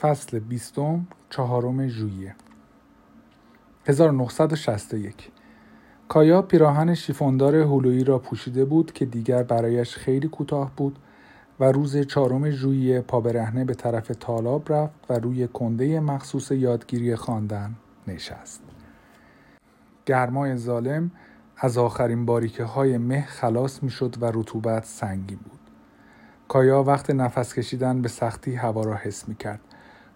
فصل بیستم چهارم ژوئیه 1961 کایا پیراهن شیفوندار هلویی را پوشیده بود که دیگر برایش خیلی کوتاه بود و روز چهارم ژوئیه پا برهنه به طرف تالاب رفت و روی کنده مخصوص یادگیری خواندن نشست. گرمای ظالم از آخرین باریکه های مه خلاص می شد و رطوبت سنگین بود. کایا وقت نفس کشیدن به سختی هوا را حس می کرد.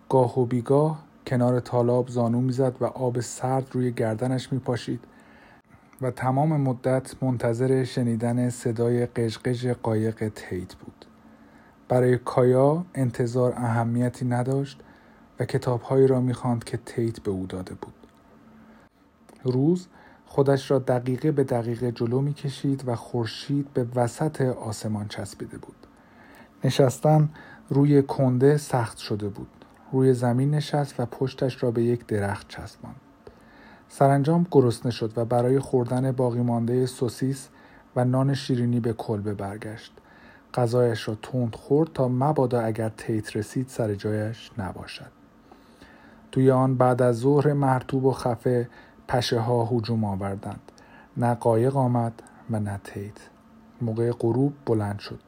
گاه و بیگاه کنار تالاب زانو می‌زد و آب سرد روی گردنش می پاشید و تمام مدت منتظر شنیدن صدای قژقژ قایق تیت بود. برای کایا انتظار اهمیتی نداشت و کتابهایی را می‌خواند که تیت به او داده بود. روز خودش را دقیقه به دقیقه جلو می‌کشید و خورشید به وسط آسمان چسبیده بود. نشستن روی کنده سخت شده بود. روی زمین نشست و پشتش را به یک درخت چسباند. سرانجام گرسنه شد و برای خوردن باقی مانده سوسیس و نان شیرینی به کلبه برگشت. غذایش را تند خورد تا مبادا اگر تیت رسید سر جایش نباشد. توی آن بعد از ظهر مرتوب و خفه پشه ها هجوم آوردند. نه قایق آمد و نه تیت. موقع غروب بلند شد.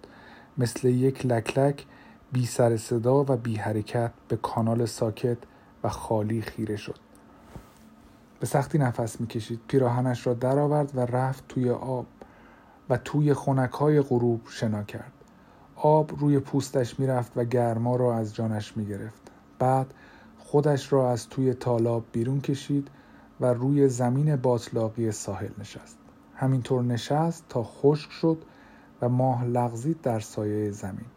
مثل یک لکلک بی سر صدا و بی حرکت به کانال ساکت و خالی خیره شد. به سختی نفس می‌کشید پیراهنش را درآورد و رفت توی آب و توی خونک های غروب شنا کرد. آب روی پوستش می‌رفت و گرما را از جانش می‌گرفت. بعد خودش را از توی تالاب بیرون کشید و روی زمین باطلاقی ساحل نشست. همینطور نشست تا خشک شد و ماه لغزید در سایه زمین.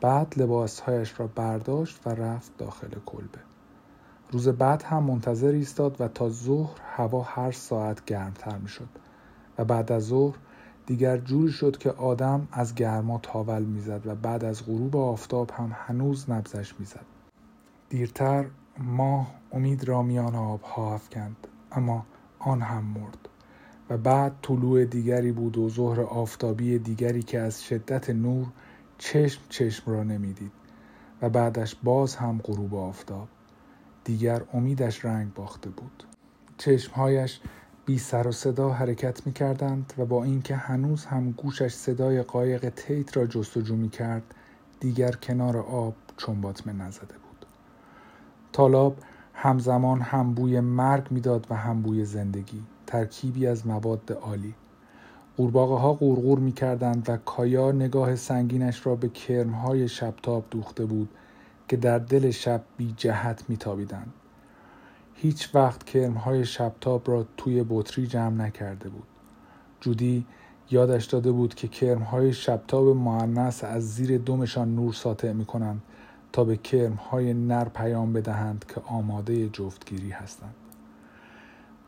بعد لباسهایش را برداشت و رفت داخل کلبه. روز بعد هم منتظر ایستاد و تا ظهر هوا هر ساعت گرمتر می شد و بعد از ظهر دیگر جوری شد که آدم از گرما تاول می‌زد و بعد از غروب آفتاب هم هنوز نبزش می‌زد. دیرتر ماه امید را میان آبها افکند اما آن هم مرد و بعد طلوع دیگری بود و ظهر آفتابی دیگری که از شدت نور چشم چشم را نمی‌دید و بعدش باز هم غروب آفتاب. دیگر امیدش رنگ باخته بود. چشمهایش بی سر و صدا حرکت می کردند و با اینکه هنوز هم گوشش صدای قایق تیت را جستجو می کرد دیگر کنار آب چون باطمه نزده بود. تالاب همزمان هم بوی مرگ می‌داد و هم بوی زندگی. ترکیبی از مواد عالی. قورباغه ها قورقور می کردند و کایا نگاه سنگینش را به کرمهای شبتاب دوخته بود که در دل شب بی جهت می تابیدند. هیچ وقت کرمهای شبتاب را توی بطری جمع نکرده بود. جودی یادش داده بود که کرمهای شبتاب معنس از زیر دومشان نور ساطع می کنند تا به کرمهای نر پیام بدهند که آماده جفتگیری هستند.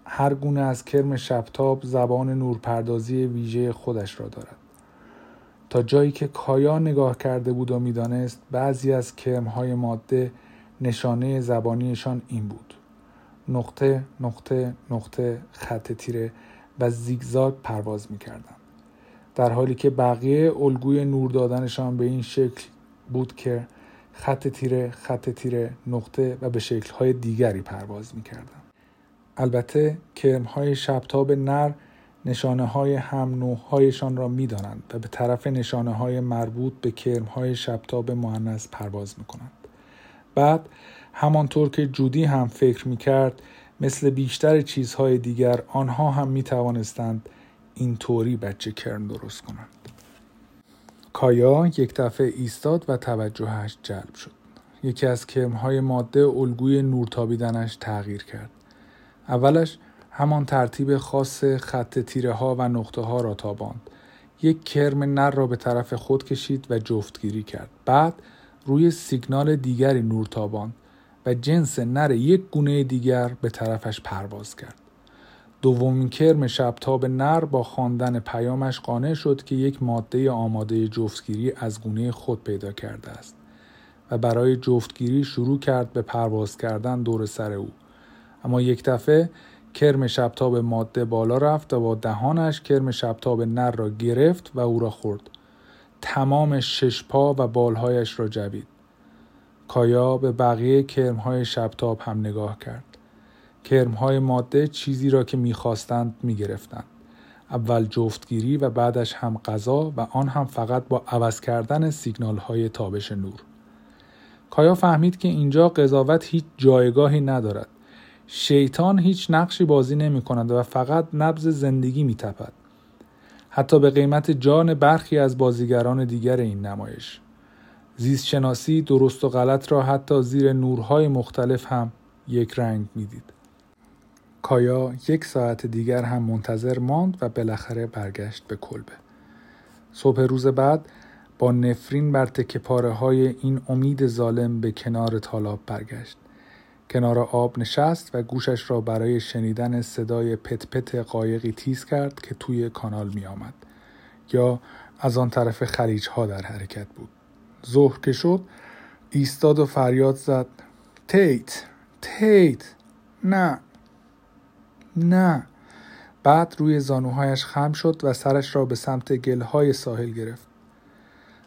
هر گونه از کرم شبتاب زبان نورپردازی ویژه خودش را دارد. تا جایی که کایا نگاه کرده بود و می‌دانست بعضی از کرمهای ماده نشانه زبانیشان این بود. نقطه نقطه نقطه خط تیره و زیگزاگ پرواز می‌کردند. در حالی که بقیه الگوی نور دادنشان به این شکل بود که خط تیره خط تیره نقطه و به شکلهای دیگری پرواز می‌کردند. البته کرمهای شبتاب نر نشانه های هم هایشان را می دانند و به طرف نشانه های مربوط به کرمهای شبتاب معنیز پرواز می کنند. بعد همانطور که جودی هم فکر می کرد مثل بیشتر چیزهای دیگر آنها هم می توانستند این طوری بچه کرم درست کنند. کایا یک دفعه ایستاد و توجهش جلب شد. یکی از کرمهای ماده الگوی نورتابیدنش تغییر کرد. اولش همان ترتیب خاص خط تیره ها و نقطه ها را تاباند. یک کرم نر را به طرف خود کشید و جفتگیری کرد. بعد روی سیگنال دیگری نور تاباند و جنس نر یک گونه دیگر به طرفش پرواز کرد. دومین کرم شبتاب نر با خواندن پیامش قانع شد که یک ماده آماده جفتگیری از گونه خود پیدا کرده است و برای جفتگیری شروع کرد به پرواز کردن دور سر او. اما یک دفعه کرم شبتاب ماده بالا رفت و با دهانش کرم شبتاب نر را گرفت و او را خورد. تمام شش پا و بالهایش را جوید. کایا به بقیه کرمهای شبتاب هم نگاه کرد. کرمهای ماده چیزی را که می‌خواستند می‌گرفتند. اول جفتگیری و بعدش هم غذا و آن هم فقط با عوض کردن سیگنال های تابش نور. کایا فهمید که اینجا قضاوت هیچ جایگاهی ندارد. شیطان هیچ نقشی بازی نمی کند و فقط نبز زندگی می تپد. حتی به قیمت جان برخی از بازیگران دیگر این نمایش. زیست شناسی درست و غلط را حتی زیر نورهای مختلف هم یک رنگ می‌دید. کایا یک ساعت دیگر هم منتظر ماند و بالاخره برگشت به کلبه. صبح روز بعد با نفرین بر تکه های این امید ظالم به کنار تالاب برگشت. کنار آب نشست و گوشش را برای شنیدن صدای پت پت قایقی تیز کرد که توی کانال می آمد. یا از آن طرف خلیج ها در حرکت بود. ظهر که شد ایستاد و فریاد زد تیت تیت نه نه بعد روی زانوهایش خم شد و سرش را به سمت گلهای ساحل گرفت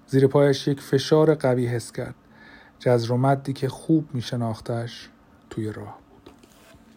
زیر پایش یک فشار قوی حس کرد جزر و مدی که خوب می توی راه